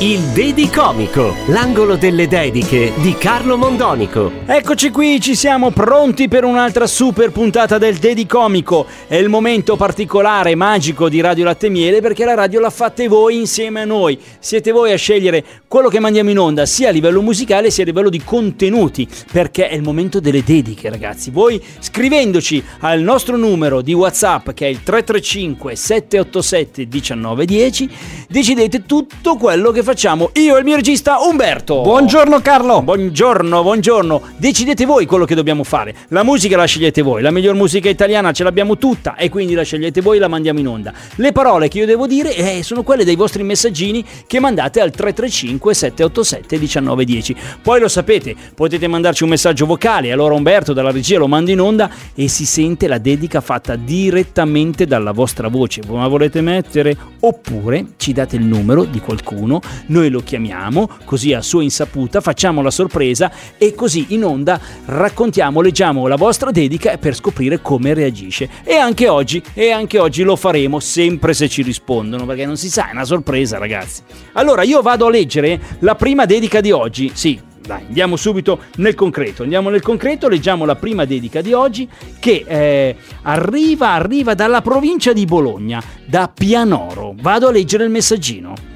Il Dedicomico, l'angolo delle dediche di Carlo Mondonico. Eccoci qui, ci siamo pronti per un'altra super puntata del Dedicomico. È il momento particolare, magico di Radio Latte Miele perché la radio la fate voi insieme a noi. Siete voi a scegliere quello che mandiamo in onda sia a livello musicale sia a livello di contenuti perché è il momento delle dediche ragazzi. Voi scrivendoci al nostro numero di WhatsApp che è il 335 787 1910 decidete tutto quello che facciamo io e il mio regista Umberto. Buongiorno Carlo. Buongiorno, buongiorno. Decidete voi quello che dobbiamo fare. La musica la scegliete voi, la miglior musica italiana ce l'abbiamo tutta e quindi la scegliete voi e la mandiamo in onda. Le parole che io devo dire eh, sono quelle dei vostri messaggini che mandate al 335 787 1910. Poi lo sapete, potete mandarci un messaggio vocale, allora Umberto dalla regia lo manda in onda e si sente la dedica fatta direttamente dalla vostra voce. La volete mettere? Oppure ci date il numero di qualcuno noi lo chiamiamo così a sua insaputa, facciamo la sorpresa e così in onda raccontiamo, leggiamo la vostra dedica per scoprire come reagisce. E anche oggi, e anche oggi lo faremo sempre se ci rispondono, perché non si sa, è una sorpresa ragazzi. Allora io vado a leggere la prima dedica di oggi, sì, dai, andiamo subito nel concreto. Andiamo nel concreto, leggiamo la prima dedica di oggi che eh, arriva, arriva dalla provincia di Bologna, da Pianoro. Vado a leggere il messaggino.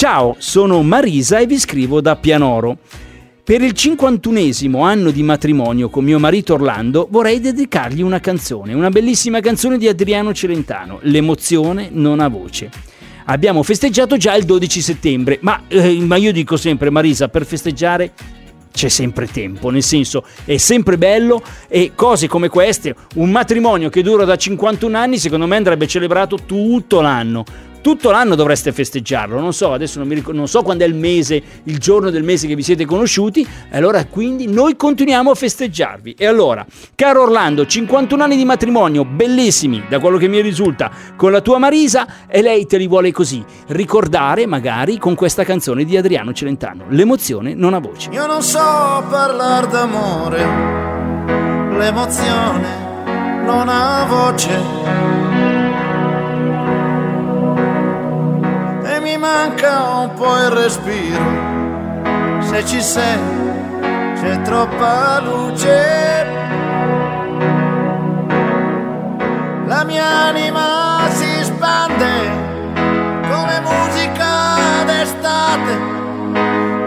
Ciao, sono Marisa e vi scrivo da Pianoro. Per il 51esimo anno di matrimonio con mio marito Orlando vorrei dedicargli una canzone, una bellissima canzone di Adriano Celentano, L'emozione non ha voce. Abbiamo festeggiato già il 12 settembre, ma, eh, ma io dico sempre Marisa, per festeggiare c'è sempre tempo, nel senso è sempre bello e cose come queste, un matrimonio che dura da 51 anni, secondo me andrebbe celebrato tutto l'anno tutto l'anno dovreste festeggiarlo. Non so, adesso non, mi ricordo, non so quando è il mese, il giorno del mese che vi siete conosciuti. Allora, quindi noi continuiamo a festeggiarvi. E allora, caro Orlando, 51 anni di matrimonio, bellissimi, da quello che mi risulta, con la tua Marisa, e lei te li vuole così ricordare, magari con questa canzone di Adriano Celentano. L'emozione non ha voce. Io non so parlare d'amore, l'emozione non ha voce manca un po' il respiro. Se ci sei, c'è troppa luce. La mia anima si spande come musica d'estate.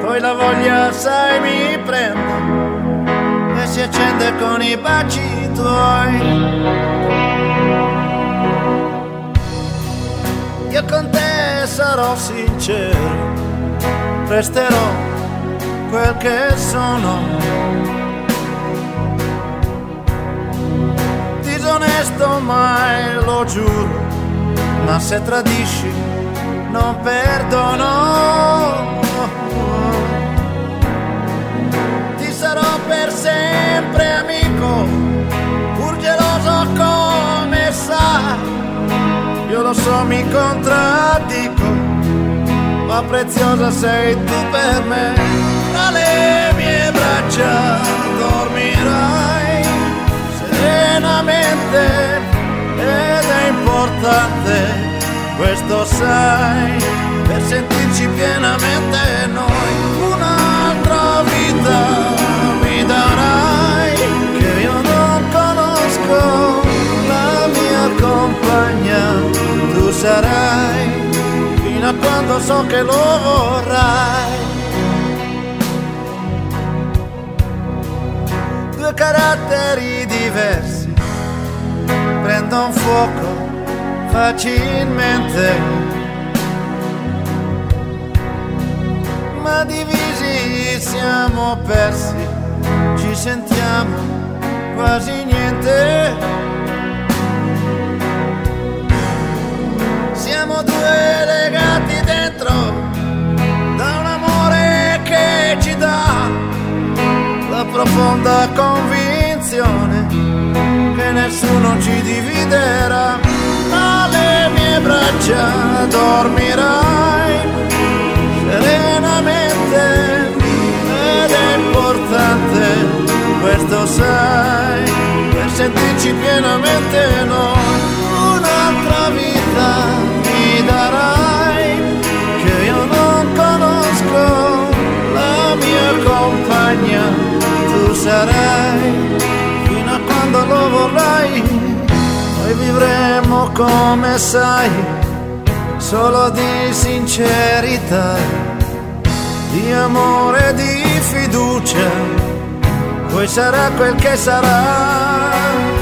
Poi la voglia, sai, mi prende e si accende con i baci tuoi. Io con sarò sincero, resterò quel che sono. Disonesto mai lo giuro, ma se tradisci non perdono. Ti sarò per sempre amico, pur geloso come sai lo so, mi contraddico, ma preziosa sei tu per me. Tra le mie braccia dormirai serenamente ed è importante, questo sai, per sentirci pienamente quando so che lo vorrai. Due caratteri diversi prendono fuoco facilmente, ma divisi siamo persi, ci sentiamo quasi niente siamo due legati profonda convinzione che nessuno ci dividerà. Ma le dormirai serenamente ed è importante, questo sai, per sentirci pienamente noi, come sai, solo di sincerità di amore e di fiducia, poi sarà quel che sarà.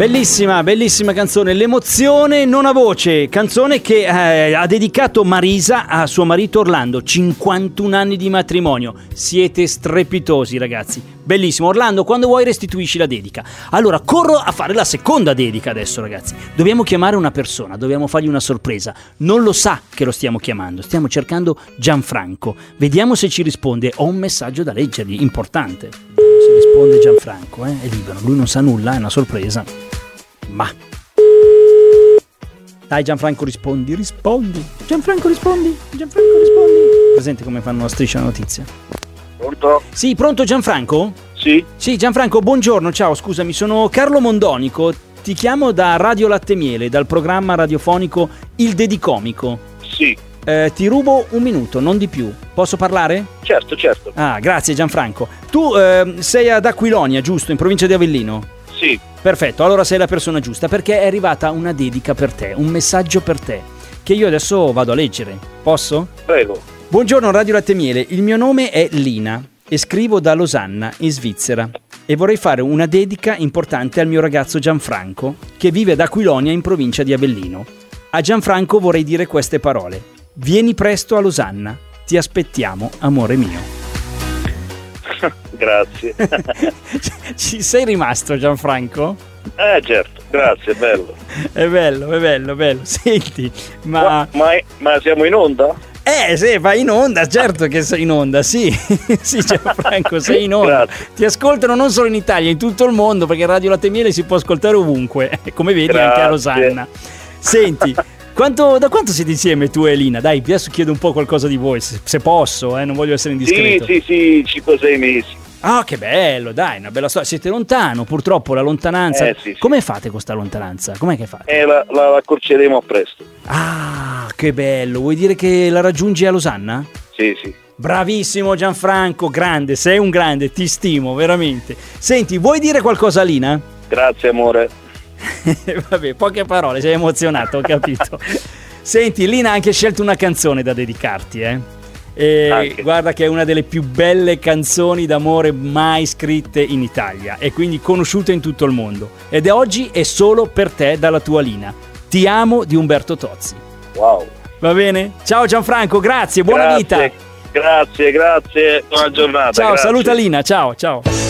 Bellissima, bellissima canzone. L'emozione non ha voce. Canzone che eh, ha dedicato Marisa a suo marito Orlando. 51 anni di matrimonio. Siete strepitosi, ragazzi. Bellissimo. Orlando, quando vuoi restituisci la dedica. Allora, corro a fare la seconda dedica adesso, ragazzi. Dobbiamo chiamare una persona, dobbiamo fargli una sorpresa. Non lo sa che lo stiamo chiamando. Stiamo cercando Gianfranco. Vediamo se ci risponde. Ho un messaggio da leggergli, importante. Se risponde Gianfranco, eh, è libero. Lui non sa nulla, è una sorpresa. Ma. Dai Gianfranco rispondi, rispondi. Gianfranco rispondi, Gianfranco rispondi. Presente come fanno la striscia la notizia. Pronto? Sì, pronto Gianfranco? Sì? Sì, Gianfranco, buongiorno, ciao, scusami, sono Carlo Mondonico. Ti chiamo da Radio Latte Miele, dal programma radiofonico Il Dedicomico. Sì. Eh, ti rubo un minuto, non di più. Posso parlare? Certo, certo. Ah, grazie Gianfranco. Tu eh, sei ad Aquilonia, giusto, in provincia di Avellino? Sì. Perfetto, allora sei la persona giusta perché è arrivata una dedica per te, un messaggio per te, che io adesso vado a leggere. Posso? Prego. Buongiorno Radio Latte Miele, il mio nome è Lina e scrivo da Losanna, in Svizzera. E vorrei fare una dedica importante al mio ragazzo Gianfranco, che vive ad Aquilonia in provincia di Avellino. A Gianfranco vorrei dire queste parole. Vieni presto a Losanna, ti aspettiamo, amore mio. Grazie. Ci sei rimasto Gianfranco? eh certo, grazie, bello. È bello, è bello, è bello. Senti, ma... Ma, ma, ma siamo in onda? Eh, sì, vai in onda, certo che sei in onda, sì. sì, Gianfranco, sei in onda. Grazie. Ti ascoltano non solo in Italia, in tutto il mondo, perché Radio Latte Miele si può ascoltare ovunque, come vedi anche a Grazie. Losanna. Senti, quanto- da quanto siete insieme tu e Elina? Dai, adesso chiedo un po' qualcosa di voi, se, se posso, eh, non voglio essere Sì, indiscreto. sì, sì, 5-6 mesi. Ah, che bello, dai, una bella storia. Siete lontano, purtroppo la lontananza. Eh, sì, sì. Come fate con questa lontananza? Com'è che fate? E la, la accorceremo a presto. Ah, che bello. Vuoi dire che la raggiungi a Losanna? Sì, sì. Bravissimo Gianfranco, grande, sei un grande, ti stimo veramente. Senti, vuoi dire qualcosa a Lina? Grazie amore. Vabbè, poche parole, sei emozionato, ho capito. Senti, Lina ha anche scelto una canzone da dedicarti, eh. E Anche. guarda che è una delle più belle canzoni d'amore mai scritte in Italia e quindi conosciute in tutto il mondo. Ed è oggi è solo per te dalla tua Lina. Ti amo di Umberto Tozzi. Wow. Va bene? Ciao Gianfranco, grazie, buona Grazie, vita. Grazie, grazie, buona giornata. Ciao, grazie. saluta Lina, ciao, ciao.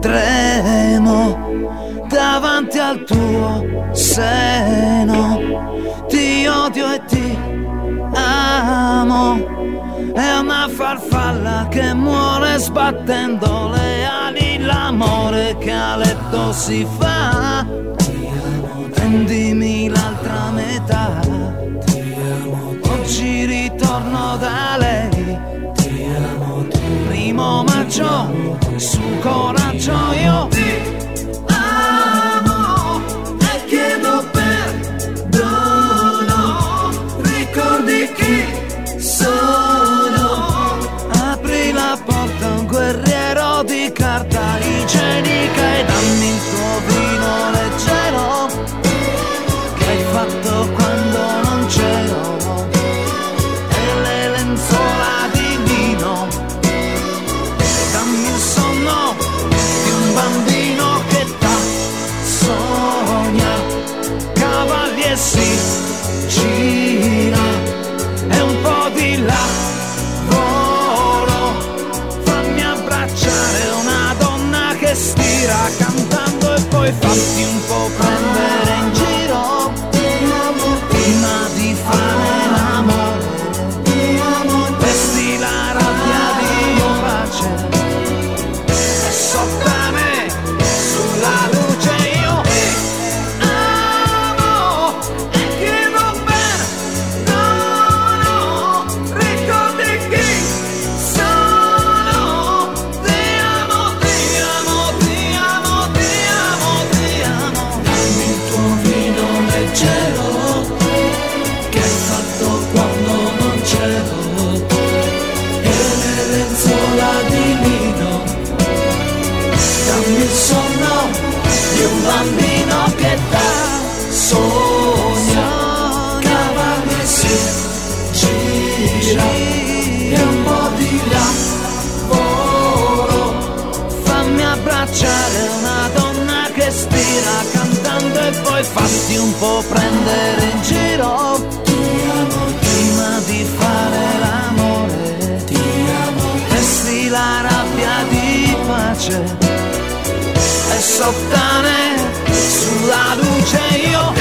tremo davanti al tuo seno ti odio e ti amo è una farfalla che muore sbattendo le ali l'amore che a letto si fa. Prendimi l'altra metà. Oggi ritorno da lei. Primo maggio, su coraggio 照耀。open, but ain't po' prendere in giro. Prima di fare l'amore ti amo. La rabbia di pace e sottane sulla luce. Io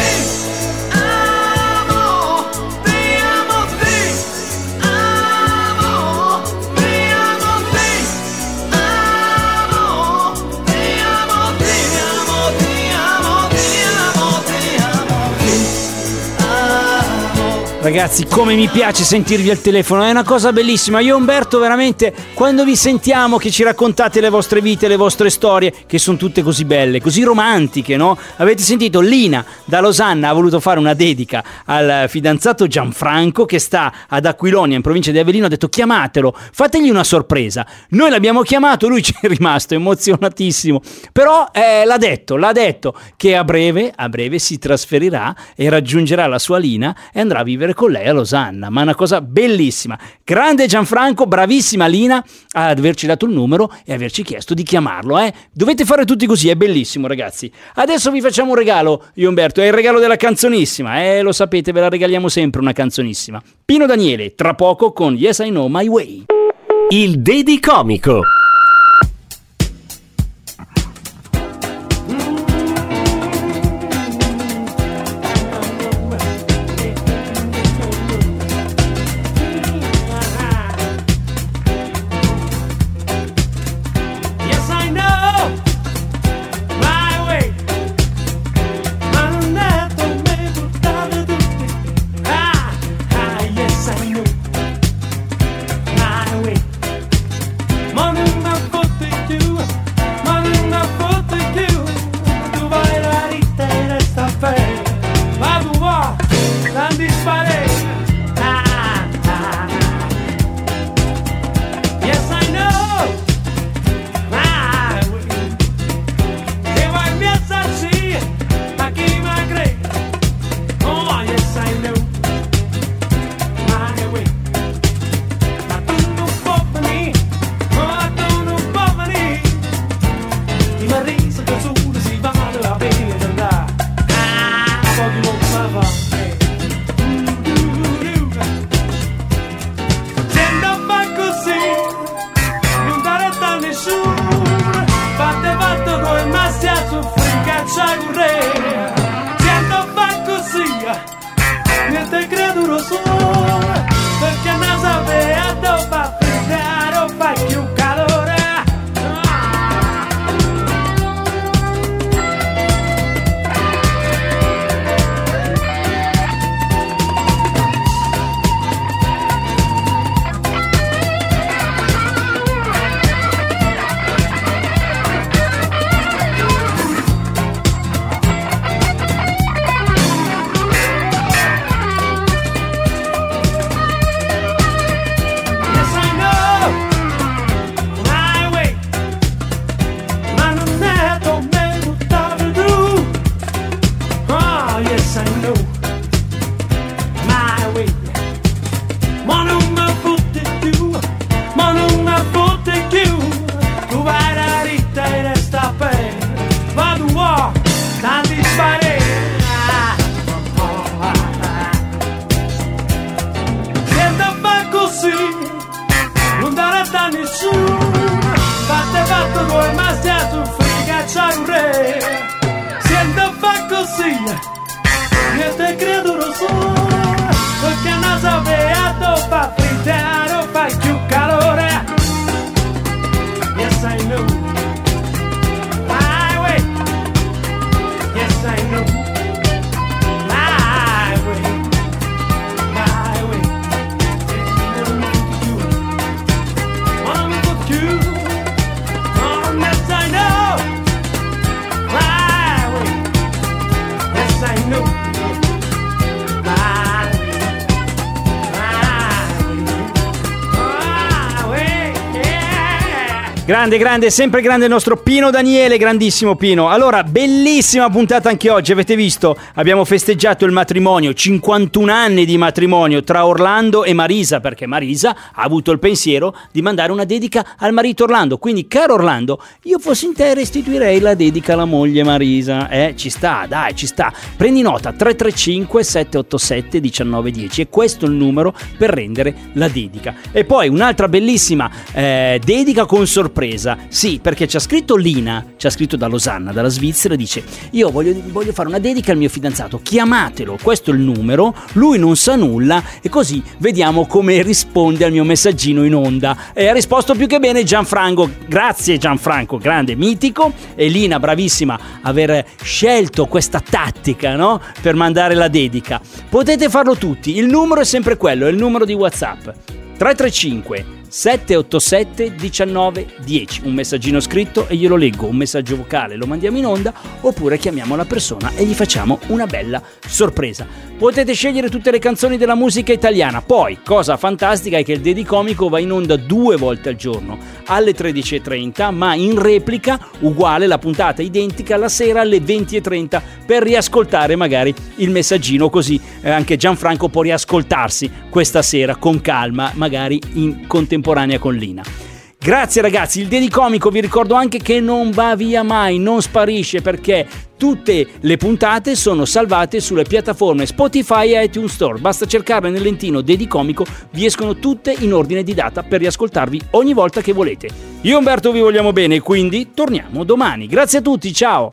Ragazzi, come mi piace sentirvi al telefono, è una cosa bellissima. Io Umberto, veramente, quando vi sentiamo che ci raccontate le vostre vite, le vostre storie, che sono tutte così belle, così romantiche, no? Avete sentito? Lina da Losanna ha voluto fare una dedica al fidanzato Gianfranco che sta ad Aquilonia, in provincia di Avellino. Ha detto chiamatelo, fategli una sorpresa. Noi l'abbiamo chiamato, lui ci è rimasto emozionatissimo. Però eh, l'ha detto, l'ha detto che a breve, a breve si trasferirà e raggiungerà la sua Lina e andrà a vivere con lei a Losanna. Ma è una cosa bellissima. Grande Gianfranco, bravissima Lina ad averci dato il numero e averci chiesto di chiamarlo. Eh? Dovete fare tutti così, è bellissimo ragazzi. Adesso vi facciamo un regalo, io Umberto, è il regalo della canzonissima. Eh, lo sapete, ve la regaliamo sempre una canzonissima. Pino Daniele, tra poco con Yes I Know My Way. Il Dedi Comico. Perché Grande, grande, sempre grande il nostro Pino Daniele, grandissimo Pino. Allora, bellissima puntata anche oggi, avete visto? Abbiamo festeggiato il matrimonio, 51 anni di matrimonio tra Orlando e Marisa, perché Marisa ha avuto il pensiero di mandare una dedica al marito Orlando. Quindi, caro Orlando, io fossi in te restituirei la dedica alla moglie Marisa. Eh, ci sta, dai, ci sta. Prendi nota, 335 787 1910 e questo è il numero per rendere la dedica. E poi un'altra bellissima eh, dedica con sorpresa. Sì, perché ci ha scritto Lina, ci ha scritto da Losanna, dalla Svizzera, dice io voglio, voglio fare una dedica al mio fidanzato, chiamatelo, questo è il numero, lui non sa nulla e così vediamo come risponde al mio messaggino in onda. E ha risposto più che bene Gianfranco, grazie Gianfranco, grande, mitico, e Lina, bravissima, aver scelto questa tattica, no? Per mandare la dedica. Potete farlo tutti, il numero è sempre quello, è il numero di WhatsApp. 335 787 1910 un messaggino scritto e glielo leggo. Un messaggio vocale lo mandiamo in onda oppure chiamiamo la persona e gli facciamo una bella sorpresa. Potete scegliere tutte le canzoni della musica italiana. Poi cosa fantastica è che il Dedicomico va in onda due volte al giorno. Alle 13.30 ma in replica uguale la puntata identica la sera alle 20.30 per riascoltare magari il messaggino così eh, anche Gianfranco può riascoltarsi questa sera con calma magari in contemporanea con Lina. Grazie ragazzi, il Dedicomico vi ricordo anche che non va via mai, non sparisce perché tutte le puntate sono salvate sulle piattaforme Spotify e iTunes Store. Basta cercarle nel lentino Dedicomico, vi escono tutte in ordine di data per riascoltarvi ogni volta che volete. Io Umberto vi vogliamo bene, quindi torniamo domani. Grazie a tutti, ciao!